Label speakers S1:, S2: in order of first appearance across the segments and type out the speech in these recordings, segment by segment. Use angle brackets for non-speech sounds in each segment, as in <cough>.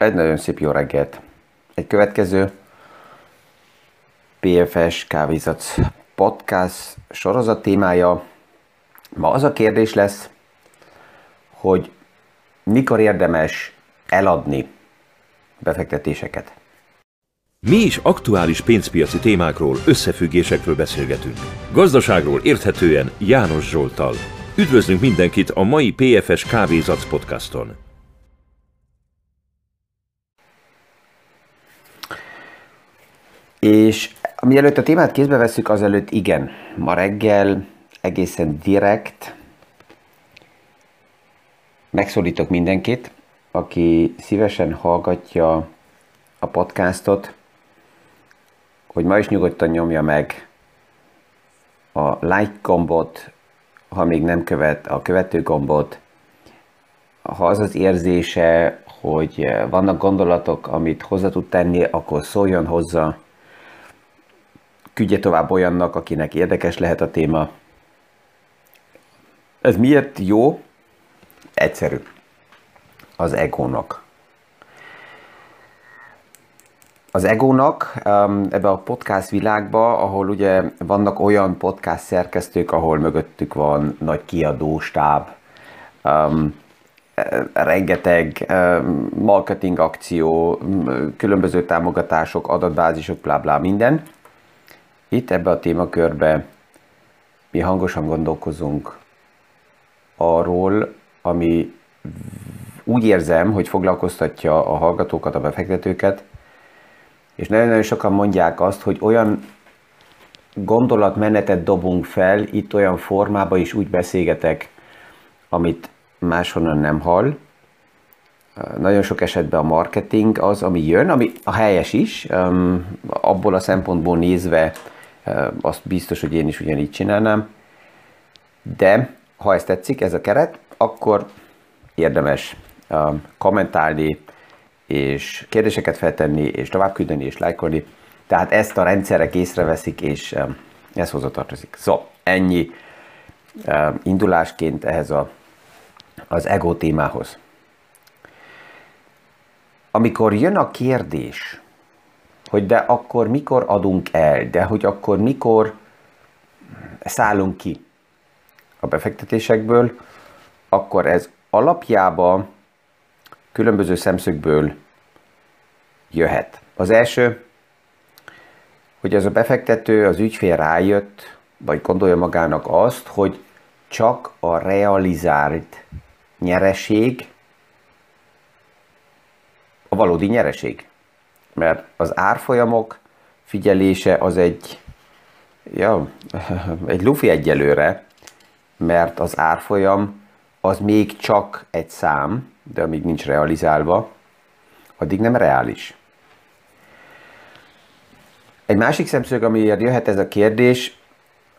S1: Egy nagyon szép jó reggelt. Egy következő PFS Kávézat podcast sorozat témája ma az a kérdés lesz, hogy mikor érdemes eladni befektetéseket.
S2: Mi is aktuális pénzpiaci témákról, összefüggésekről beszélgetünk. Gazdaságról érthetően János Zsoltal. Üdvözlünk mindenkit a mai PFS Kávézac podcaston.
S1: És mielőtt a témát kézbe veszük, azelőtt igen, ma reggel egészen direkt megszólítok mindenkit, aki szívesen hallgatja a podcastot, hogy ma is nyugodtan nyomja meg a like gombot, ha még nem követ, a követő gombot, ha az az érzése, hogy vannak gondolatok, amit hozzá tud tenni, akkor szóljon hozzá, küldje tovább olyannak, akinek érdekes lehet a téma. Ez miért jó? Egyszerű. Az egónak. Az egónak um, ebbe a podcast világba, ahol ugye vannak olyan podcast szerkesztők, ahol mögöttük van nagy kiadóstáb, um, rengeteg um, marketing akció, különböző támogatások, adatbázisok, bla bla minden. Itt ebbe a témakörbe mi hangosan gondolkozunk arról, ami úgy érzem, hogy foglalkoztatja a hallgatókat, a befektetőket, és nagyon-nagyon sokan mondják azt, hogy olyan gondolatmenetet dobunk fel, itt olyan formában is úgy beszélgetek, amit máshonnan nem hall. Nagyon sok esetben a marketing az, ami jön, ami a helyes is, abból a szempontból nézve azt biztos, hogy én is ugyanígy csinálnám. De ha ezt tetszik, ez a keret, akkor érdemes kommentálni, és kérdéseket feltenni, és továbbküldeni, és lájkolni. Tehát ezt a rendszerek észreveszik, és ez hozzatartozik. Szóval ennyi indulásként ehhez a, az ego témához. Amikor jön a kérdés, hogy de akkor mikor adunk el, de hogy akkor mikor szállunk ki a befektetésekből, akkor ez alapjában különböző szemszögből jöhet. Az első, hogy az a befektető, az ügyfél rájött, vagy gondolja magának azt, hogy csak a realizált nyereség a valódi nyereség mert az árfolyamok figyelése az egy, ja, <laughs> egy lufi egyelőre, mert az árfolyam az még csak egy szám, de amíg nincs realizálva, addig nem reális. Egy másik szemszög, amiért jöhet ez a kérdés,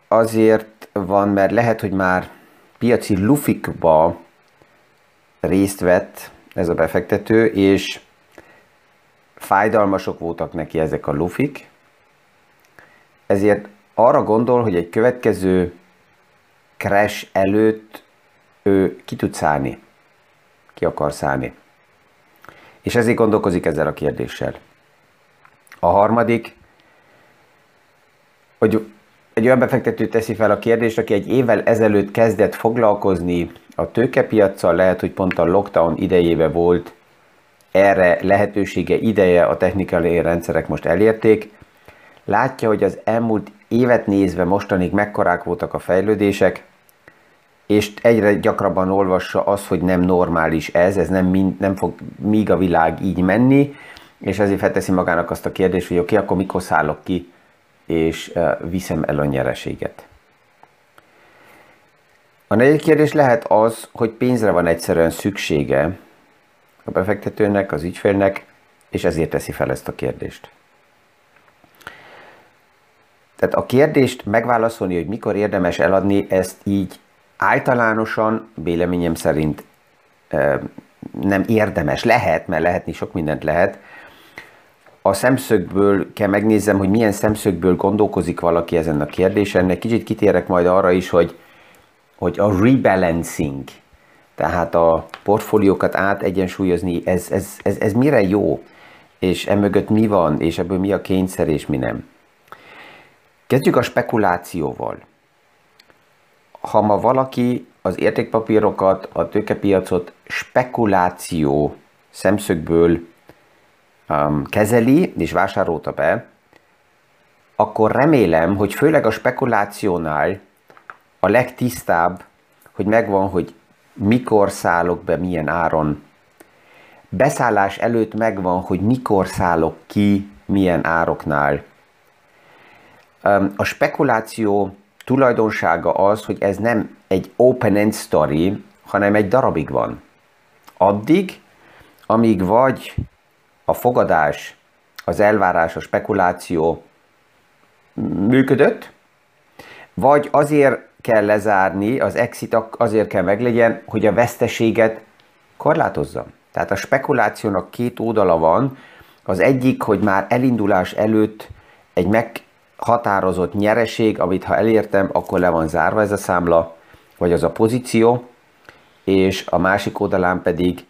S1: azért van, mert lehet, hogy már piaci lufikba részt vett ez a befektető, és fájdalmasok voltak neki ezek a lufik, ezért arra gondol, hogy egy következő crash előtt ő ki tud szállni, ki akar szállni. És ezért gondolkozik ezzel a kérdéssel. A harmadik, hogy egy olyan befektető teszi fel a kérdést, aki egy évvel ezelőtt kezdett foglalkozni a tőkepiacsal, lehet, hogy pont a lockdown idejébe volt erre lehetősége, ideje a technikai rendszerek most elérték. Látja, hogy az elmúlt évet nézve mostanig mekkorák voltak a fejlődések, és egyre gyakrabban olvassa azt, hogy nem normális ez, ez nem, nem fog míg a világ így menni, és ezért felteszi magának azt a kérdést, hogy oké, okay, akkor mikor szállok ki, és viszem el a nyereséget. A negyedik kérdés lehet az, hogy pénzre van egyszerűen szüksége, a befektetőnek, az ügyfélnek, és ezért teszi fel ezt a kérdést. Tehát a kérdést megválaszolni, hogy mikor érdemes eladni, ezt így általánosan, véleményem szerint nem érdemes. Lehet, mert lehetni sok mindent lehet. A szemszögből kell megnézzem, hogy milyen szemszögből gondolkozik valaki ezen a kérdésen. Kicsit kitérek majd arra is, hogy, hogy a rebalancing, Tehát a portfóliókat átegyensúlyozni, ez, ez, ez, ez mire jó? És emögött mi van, és ebből mi a kényszer, és mi nem. Kezdjük a spekulációval. Ha ma valaki az értékpapírokat, a tőkepiacot spekuláció szemszögből um, kezeli és vásárolta be, akkor remélem, hogy főleg a spekulációnál a legtisztább, hogy megvan, hogy mikor szállok be, milyen áron. Beszállás előtt megvan, hogy mikor szállok ki, milyen ároknál. A spekuláció tulajdonsága az, hogy ez nem egy open-end story, hanem egy darabig van. Addig, amíg vagy a fogadás, az elvárás, a spekuláció működött, vagy azért kell lezárni, az exit azért kell meglegyen, hogy a veszteséget korlátozzam. Tehát a spekulációnak két oldala van. Az egyik, hogy már elindulás előtt egy meghatározott nyereség, amit ha elértem, akkor le van zárva ez a számla, vagy az a pozíció, és a másik oldalán pedig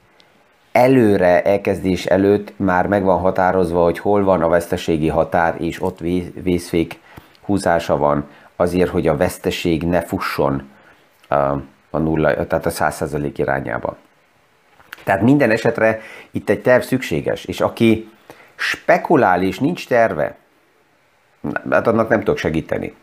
S1: előre, elkezdés előtt már meg van határozva, hogy hol van a veszteségi határ, és ott vészfék húzása van azért, hogy a veszteség ne fusson a nulla, tehát a 100% irányába. Tehát minden esetre itt egy terv szükséges, és aki spekulál és nincs terve, hát annak nem tudok segíteni.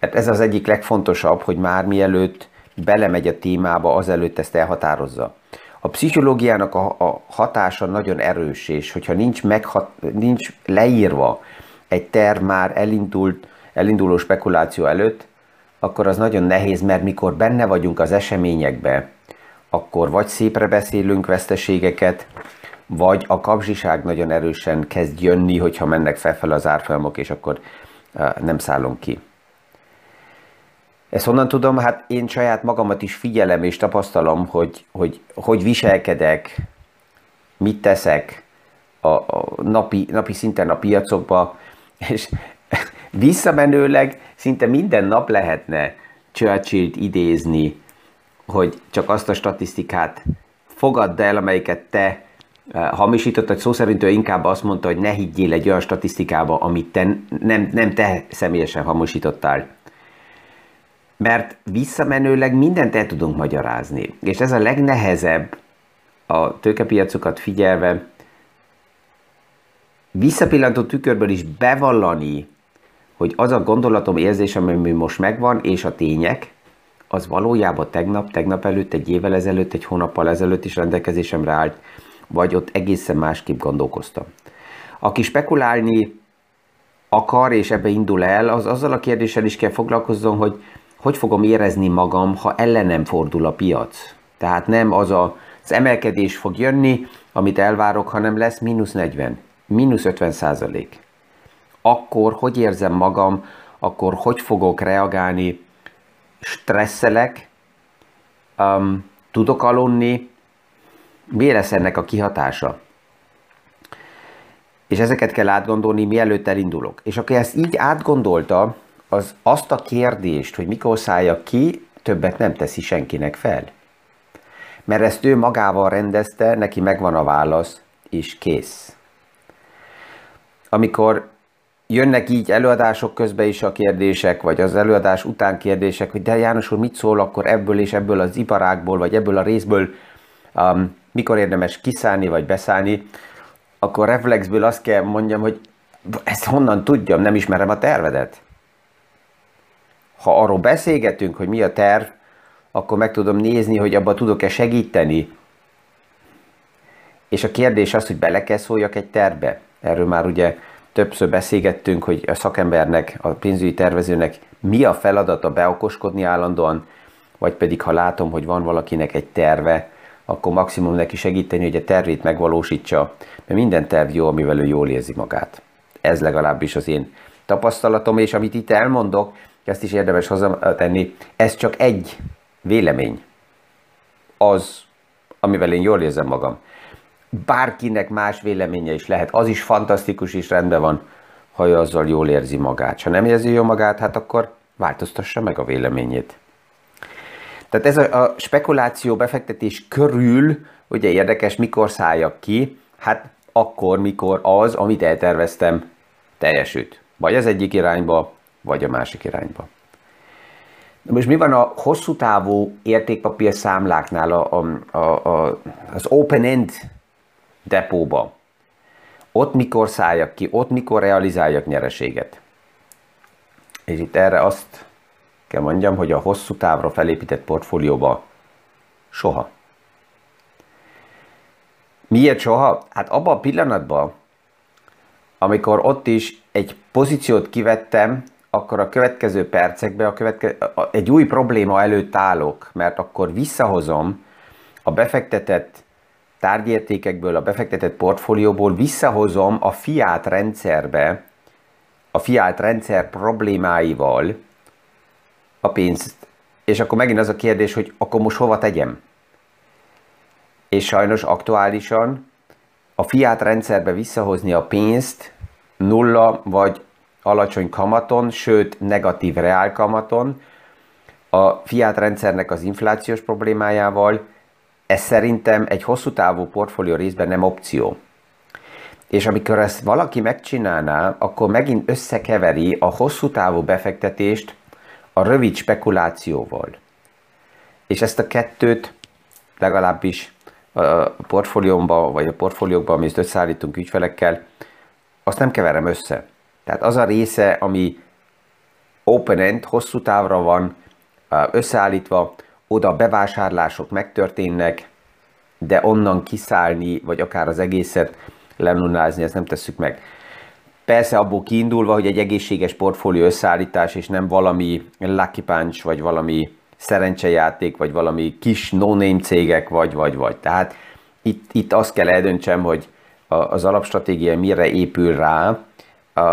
S1: Hát ez az egyik legfontosabb, hogy már mielőtt belemegy a témába, azelőtt ezt elhatározza. A pszichológiának a, a hatása nagyon erős, és hogyha nincs, meghat, nincs leírva egy terv már elindult, elinduló spekuláció előtt, akkor az nagyon nehéz, mert mikor benne vagyunk az eseményekbe, akkor vagy szépre beszélünk veszteségeket, vagy a kapzsiság nagyon erősen kezd jönni, hogyha mennek felfel az árfolyamok, és akkor nem szállunk ki. Ezt honnan tudom? Hát én saját magamat is figyelem és tapasztalom, hogy hogy, hogy viselkedek, mit teszek a, a napi, napi szinten a piacokba, és <laughs> visszamenőleg szinte minden nap lehetne Churchill-t idézni, hogy csak azt a statisztikát fogadd el, amelyiket te eh, hamisítottad. Szó szerint ő inkább azt mondta, hogy ne higgyél egy olyan statisztikába, amit te nem, nem te személyesen hamisítottál mert visszamenőleg mindent el tudunk magyarázni. És ez a legnehezebb a tőkepiacokat figyelve, visszapillantó tükörből is bevallani, hogy az a gondolatom, érzésem, ami most megvan, és a tények, az valójában tegnap, tegnap előtt, egy évvel ezelőtt, egy hónappal ezelőtt is rendelkezésemre állt, vagy ott egészen másképp gondolkoztam. Aki spekulálni akar, és ebbe indul el, az azzal a kérdéssel is kell foglalkozzon, hogy hogy fogom érezni magam, ha ellenem fordul a piac. Tehát nem az a, az emelkedés fog jönni, amit elvárok, hanem lesz mínusz 40, mínusz 50 százalék. Akkor hogy érzem magam, akkor hogy fogok reagálni, stresszelek, um, tudok aludni, mi lesz ennek a kihatása? És ezeket kell átgondolni, mielőtt elindulok. És aki ezt így átgondolta, az azt a kérdést, hogy mikor szállja ki, többet nem teszi senkinek fel. Mert ezt ő magával rendezte, neki megvan a válasz, és kész. Amikor jönnek így előadások közben is a kérdések, vagy az előadás után kérdések, hogy de János úr mit szól akkor ebből és ebből az iparákból, vagy ebből a részből, um, mikor érdemes kiszállni vagy beszállni, akkor reflexből azt kell mondjam, hogy ezt honnan tudjam, nem ismerem a tervedet ha arról beszélgetünk, hogy mi a terv, akkor meg tudom nézni, hogy abban tudok-e segíteni. És a kérdés az, hogy bele kell szóljak egy tervbe. Erről már ugye többször beszélgettünk, hogy a szakembernek, a pénzügyi tervezőnek mi a feladata beokoskodni állandóan, vagy pedig ha látom, hogy van valakinek egy terve, akkor maximum neki segíteni, hogy a tervét megvalósítsa, mert minden terv jó, amivel ő jól érzi magát. Ez legalábbis az én tapasztalatom, és amit itt elmondok, ezt is érdemes hozzátenni, ez csak egy vélemény. Az, amivel én jól érzem magam. Bárkinek más véleménye is lehet, az is fantasztikus és rendben van, ha ő azzal jól érzi magát. Ha nem érzi jól magát, hát akkor változtassa meg a véleményét. Tehát ez a, a spekuláció befektetés körül, ugye érdekes, mikor szálljak ki, hát akkor, mikor az, amit elterveztem, teljesült. Vagy az egyik irányba, vagy a másik irányba. Na most mi van a hosszú távú értékpapír számláknál, a, a, a, az open-end depóba? Ott mikor szálljak ki, ott mikor realizáljak nyereséget? És itt erre azt kell mondjam, hogy a hosszú távra felépített portfólióba soha. Miért soha? Hát abban a pillanatban, amikor ott is egy pozíciót kivettem, akkor a következő percekben a követke, egy új probléma előtt állok, mert akkor visszahozom a befektetett tárgyértékekből, a befektetett portfólióból, visszahozom a fiát rendszerbe, a fiát rendszer problémáival a pénzt. És akkor megint az a kérdés, hogy akkor most hova tegyem? És sajnos aktuálisan a fiát rendszerbe visszahozni a pénzt nulla vagy alacsony kamaton, sőt negatív reál kamaton, a fiát rendszernek az inflációs problémájával, ez szerintem egy hosszú távú portfólió részben nem opció. És amikor ezt valaki megcsinálná, akkor megint összekeveri a hosszú távú befektetést a rövid spekulációval. És ezt a kettőt legalábbis a portfóliómban, vagy a portfóliókban, amit összeállítunk ügyfelekkel, azt nem keverem össze. Tehát az a része, ami open-end, hosszú távra van összeállítva, oda bevásárlások megtörténnek, de onnan kiszállni, vagy akár az egészet lenunázni, ezt nem tesszük meg. Persze abból kiindulva, hogy egy egészséges portfólió összeállítás, és nem valami lucky punch, vagy valami szerencsejáték, vagy valami kis no-name cégek, vagy, vagy, vagy. Tehát itt, itt azt kell eldöntsem, hogy az alapstratégia mire épül rá.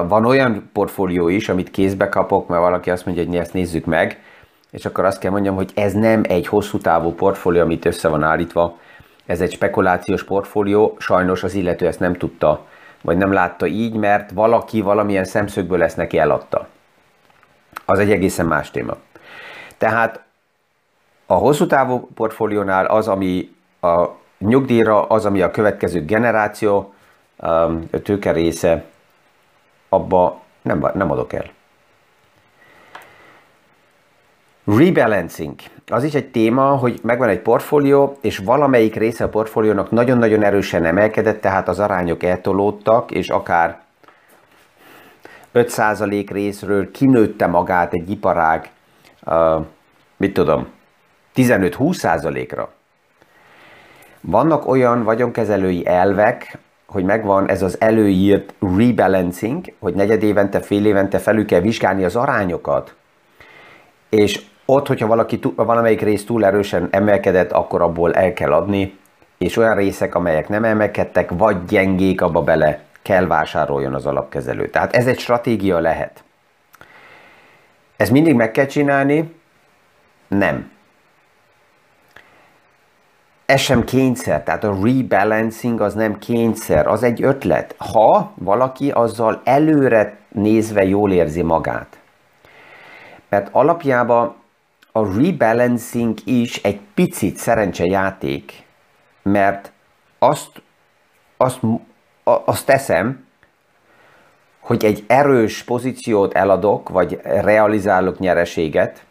S1: Van olyan portfólió is, amit kézbe kapok, mert valaki azt mondja, hogy ezt nézzük meg, és akkor azt kell mondjam, hogy ez nem egy hosszú távú portfólió, amit össze van állítva, ez egy spekulációs portfólió, sajnos az illető ezt nem tudta, vagy nem látta így, mert valaki valamilyen szemszögből ezt neki eladta. Az egy egészen más téma. Tehát a hosszú távú portfóliónál az, ami a nyugdíjra, az, ami a következő generáció um, tőke része, abba nem, nem adok el. Rebalancing. Az is egy téma, hogy megvan egy portfólió, és valamelyik része a portfóliónak nagyon-nagyon erősen emelkedett, tehát az arányok eltolódtak, és akár 5% részről kinőtte magát egy iparág, uh, mit tudom, 15-20%-ra. Vannak olyan vagyonkezelői elvek, hogy megvan ez az előírt rebalancing, hogy negyed évente, fél évente felül kell vizsgálni az arányokat, és ott, hogyha valaki, valamelyik rész túl erősen emelkedett, akkor abból el kell adni, és olyan részek, amelyek nem emelkedtek, vagy gyengék, abba bele kell vásároljon az alapkezelő. Tehát ez egy stratégia lehet. Ez mindig meg kell csinálni? Nem. Ez sem kényszer, tehát a rebalancing az nem kényszer, az egy ötlet. Ha valaki azzal előre nézve jól érzi magát. Mert alapjában a rebalancing is egy picit szerencsejáték, mert azt, azt, azt teszem, hogy egy erős pozíciót eladok, vagy realizálok nyereséget,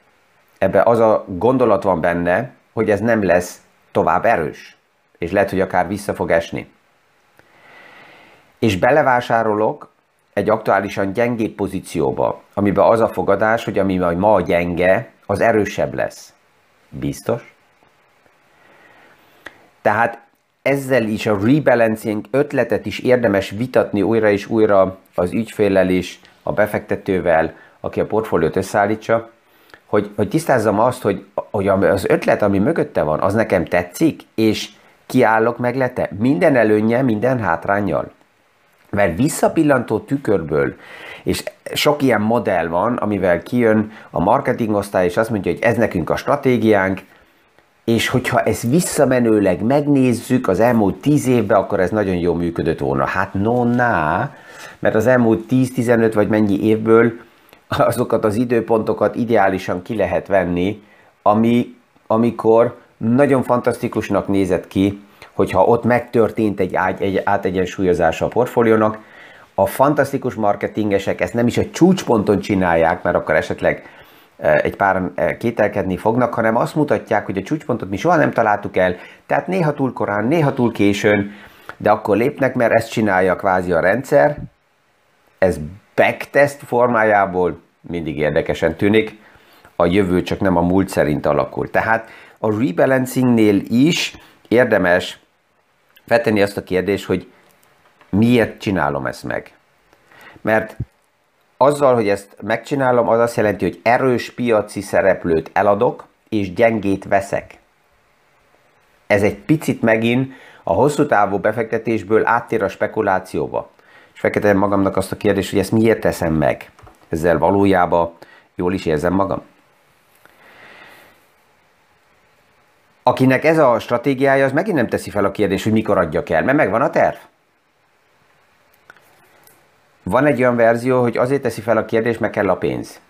S1: ebbe az a gondolat van benne, hogy ez nem lesz tovább erős, és lehet, hogy akár vissza fog esni. És belevásárolok egy aktuálisan gyengébb pozícióba, amiben az a fogadás, hogy ami majd ma gyenge, az erősebb lesz. Biztos? Tehát ezzel is a rebalancing ötletet is érdemes vitatni újra és újra az ügyféllel is, a befektetővel, aki a portfóliót összeállítsa, hogy, hogy tisztázzam azt, hogy, hogy az ötlet, ami mögötte van, az nekem tetszik, és kiállok meglete minden előnye, minden hátrányjal. Mert visszapillantó tükörből, és sok ilyen modell van, amivel kijön a marketingosztály, és azt mondja, hogy ez nekünk a stratégiánk, és hogyha ezt visszamenőleg megnézzük az elmúlt 10 évben, akkor ez nagyon jól működött volna. Hát no, mert az elmúlt 10-15 vagy mennyi évből azokat az időpontokat ideálisan ki lehet venni, ami, amikor nagyon fantasztikusnak nézett ki, hogyha ott megtörtént egy, egy átegyensúlyozása a portfóliónak, a fantasztikus marketingesek ezt nem is egy csúcsponton csinálják, mert akkor esetleg e, egy pár e, kételkedni fognak, hanem azt mutatják, hogy a csúcspontot mi soha nem találtuk el, tehát néha túl korán, néha túl későn, de akkor lépnek, mert ezt csinálja kvázi a rendszer, ez backtest formájából mindig érdekesen tűnik, a jövő csak nem a múlt szerint alakul. Tehát a rebalancingnél is érdemes feltenni azt a kérdést, hogy miért csinálom ezt meg. Mert azzal, hogy ezt megcsinálom, az azt jelenti, hogy erős piaci szereplőt eladok, és gyengét veszek. Ez egy picit megint a hosszú távú befektetésből áttér a spekulációba. És felketem magamnak azt a kérdést, hogy ezt miért teszem meg. Ezzel valójában jól is érzem magam. Akinek ez a stratégiája, az megint nem teszi fel a kérdést, hogy mikor adjak el, mert megvan a terv. Van egy olyan verzió, hogy azért teszi fel a kérdést, mert kell a pénz.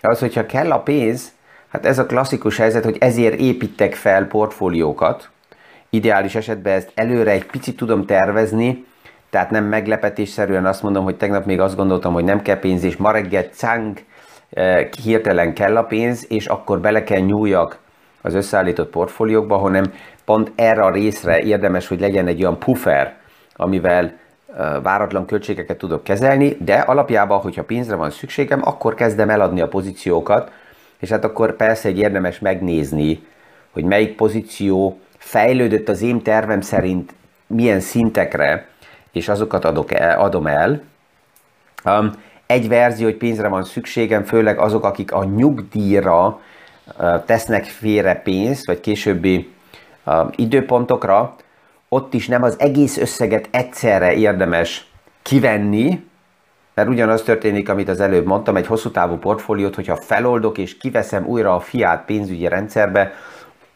S1: Az, hogyha kell a pénz, hát ez a klasszikus helyzet, hogy ezért építek fel portfóliókat. Ideális esetben ezt előre egy picit tudom tervezni, tehát nem meglepetésszerűen azt mondom, hogy tegnap még azt gondoltam, hogy nem kell pénz, és ma reggel cang, eh, hirtelen kell a pénz, és akkor bele kell nyúljak az összeállított portfóliókba, hanem pont erre a részre érdemes, hogy legyen egy olyan puffer, amivel váratlan költségeket tudok kezelni, de alapjában, hogyha pénzre van szükségem, akkor kezdem eladni a pozíciókat, és hát akkor persze egy érdemes megnézni, hogy melyik pozíció fejlődött az én tervem szerint milyen szintekre, és azokat adok el, adom el. Um, egy verzió, hogy pénzre van szükségem, főleg azok, akik a nyugdíjra uh, tesznek félre pénzt, vagy későbbi uh, időpontokra, ott is nem az egész összeget egyszerre érdemes kivenni, mert ugyanaz történik, amit az előbb mondtam, egy hosszú távú portfóliót, hogyha feloldok és kiveszem újra a fiát pénzügyi rendszerbe,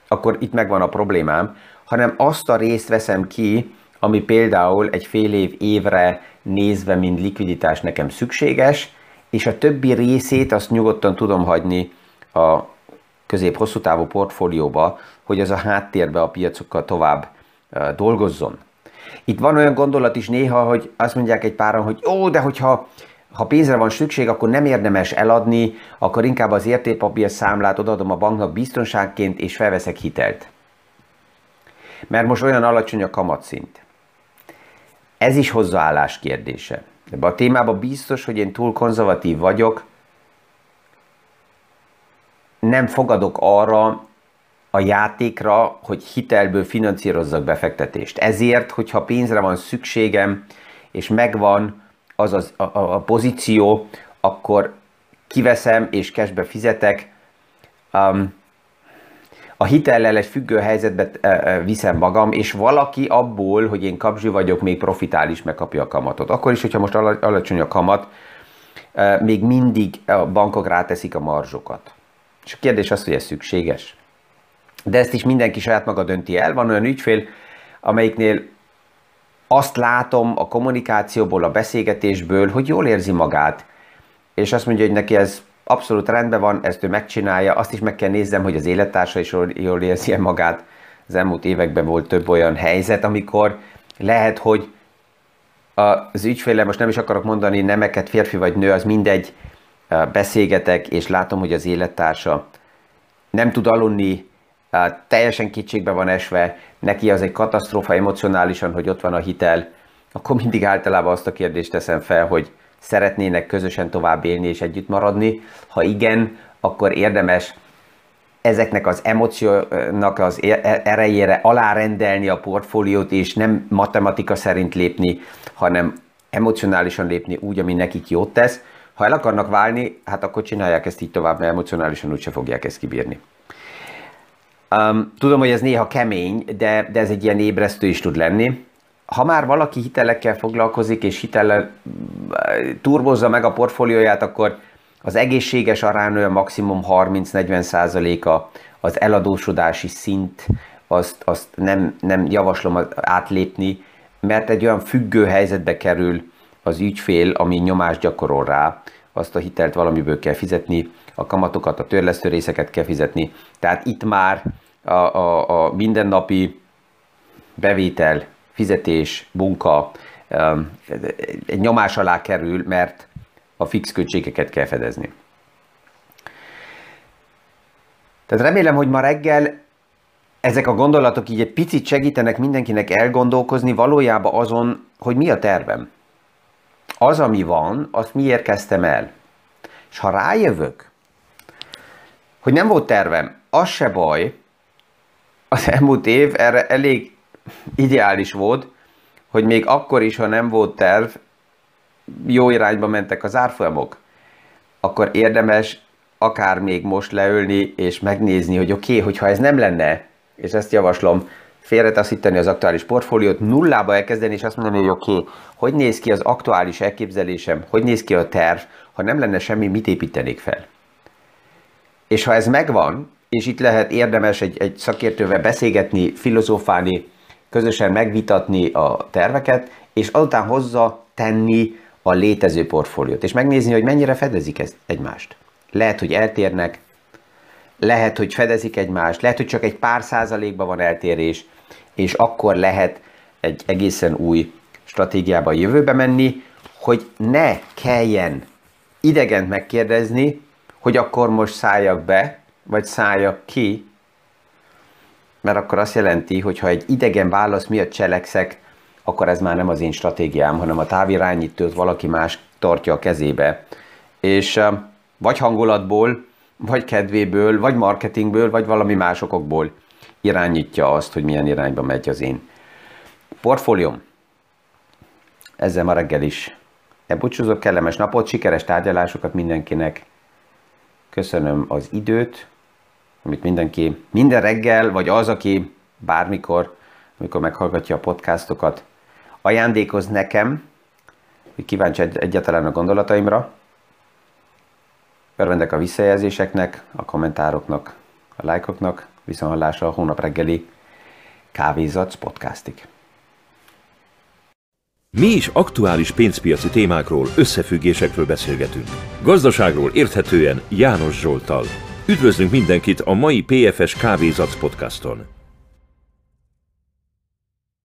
S1: akkor itt megvan a problémám, hanem azt a részt veszem ki, ami például egy fél év évre nézve, mint likviditás nekem szükséges, és a többi részét azt nyugodtan tudom hagyni a közép-hosszú távú portfólióba, hogy az a háttérbe a piacokkal tovább dolgozzon. Itt van olyan gondolat is néha, hogy azt mondják egy páran, hogy ó, de hogyha ha pénzre van szükség, akkor nem érdemes eladni, akkor inkább az értékpapír számlát odaadom a banknak biztonságként, és felveszek hitelt. Mert most olyan alacsony a kamatszint. Ez is hozzáállás kérdése. Ebben a témában biztos, hogy én túl konzervatív vagyok, nem fogadok arra, a játékra, hogy hitelből finanszírozzak befektetést. Ezért, hogyha pénzre van szükségem, és megvan az, a, a, a pozíció, akkor kiveszem és cashbe fizetek. Um, a hitellel egy függő helyzetbe uh, viszem magam, és valaki abból, hogy én kapzsi vagyok, még profitál is megkapja a kamatot. Akkor is, hogyha most alacsony a kamat, uh, még mindig a bankok ráteszik a marzsokat. És a kérdés az, hogy ez szükséges de ezt is mindenki saját maga dönti el. Van olyan ügyfél, amelyiknél azt látom a kommunikációból, a beszélgetésből, hogy jól érzi magát, és azt mondja, hogy neki ez abszolút rendben van, ezt ő megcsinálja, azt is meg kell néznem, hogy az élettársa is jól érzi magát. Az elmúlt években volt több olyan helyzet, amikor lehet, hogy az ügyféle, most nem is akarok mondani nemeket, férfi vagy nő, az mindegy, beszélgetek, és látom, hogy az élettársa nem tud aludni, teljesen kétségbe van esve, neki az egy katasztrófa emocionálisan, hogy ott van a hitel, akkor mindig általában azt a kérdést teszem fel, hogy szeretnének közösen tovább élni és együtt maradni. Ha igen, akkor érdemes ezeknek az emóciónak az e-, erejére alárendelni a portfóliót, és nem matematika szerint lépni, hanem emocionálisan lépni úgy, ami nekik jót tesz. Ha el akarnak válni, hát akkor csinálják ezt így tovább, mert emocionálisan úgyse fogják ezt kibírni. Um, tudom, hogy ez néha kemény, de, de ez egy ilyen ébresztő is tud lenni. Ha már valaki hitelekkel foglalkozik, és hitellel turbozza meg a portfólióját, akkor az egészséges arány olyan maximum 30-40 százaléka az eladósodási szint, azt, azt nem, nem javaslom átlépni, mert egy olyan függő helyzetbe kerül az ügyfél, ami nyomást gyakorol rá, azt a hitelt valamiből kell fizetni, a kamatokat, a törlesztő részeket kell fizetni. Tehát itt már a, a, a mindennapi bevétel, fizetés, munka egy nyomás alá kerül, mert a fix költségeket kell fedezni. Tehát remélem, hogy ma reggel ezek a gondolatok így egy picit segítenek mindenkinek elgondolkozni valójában azon, hogy mi a tervem. Az, ami van, azt miért kezdtem el. És ha rájövök, hogy nem volt tervem, az se baj, az elmúlt év erre elég ideális volt, hogy még akkor is, ha nem volt terv, jó irányba mentek az árfolyamok, akkor érdemes akár még most leülni és megnézni, hogy oké, okay, hogyha ez nem lenne, és ezt javaslom, félretaszítani az aktuális portfóliót, nullába elkezdeni, és azt mondani, hogy oké, okay, hogy néz ki az aktuális elképzelésem, hogy néz ki a terv, ha nem lenne semmi, mit építenék fel. És ha ez megvan, és itt lehet érdemes egy, egy szakértővel beszélgetni, filozófálni, közösen megvitatni a terveket, és azután hozza tenni a létező portfóliót, és megnézni, hogy mennyire fedezik ezt egymást. Lehet, hogy eltérnek, lehet, hogy fedezik egymást, lehet, hogy csak egy pár százalékban van eltérés, és akkor lehet egy egészen új stratégiába a jövőbe menni, hogy ne kelljen idegent megkérdezni, hogy akkor most szálljak be, vagy szálljak ki, mert akkor azt jelenti, hogy ha egy idegen válasz miatt cselekszek, akkor ez már nem az én stratégiám, hanem a távirányítót valaki más tartja a kezébe. És vagy hangulatból, vagy kedvéből, vagy marketingből, vagy valami másokból irányítja azt, hogy milyen irányba megy az én portfólióm. Ezzel ma reggel is elbúcsúzok, kellemes napot, sikeres tárgyalásokat mindenkinek. Köszönöm az időt, amit mindenki minden reggel, vagy az, aki bármikor, amikor meghallgatja a podcastokat, ajándékoz nekem, hogy kíváncsi egyáltalán a gondolataimra. Örvendek a visszajelzéseknek, a kommentároknak, a lájkoknak, viszonhallásra a hónap reggeli Kávézac podcastig.
S2: Mi is aktuális pénzpiaci témákról, összefüggésekről beszélgetünk. Gazdaságról érthetően János Zsoltal. Üdvözlünk mindenkit a mai PFS Kávézac podcaston!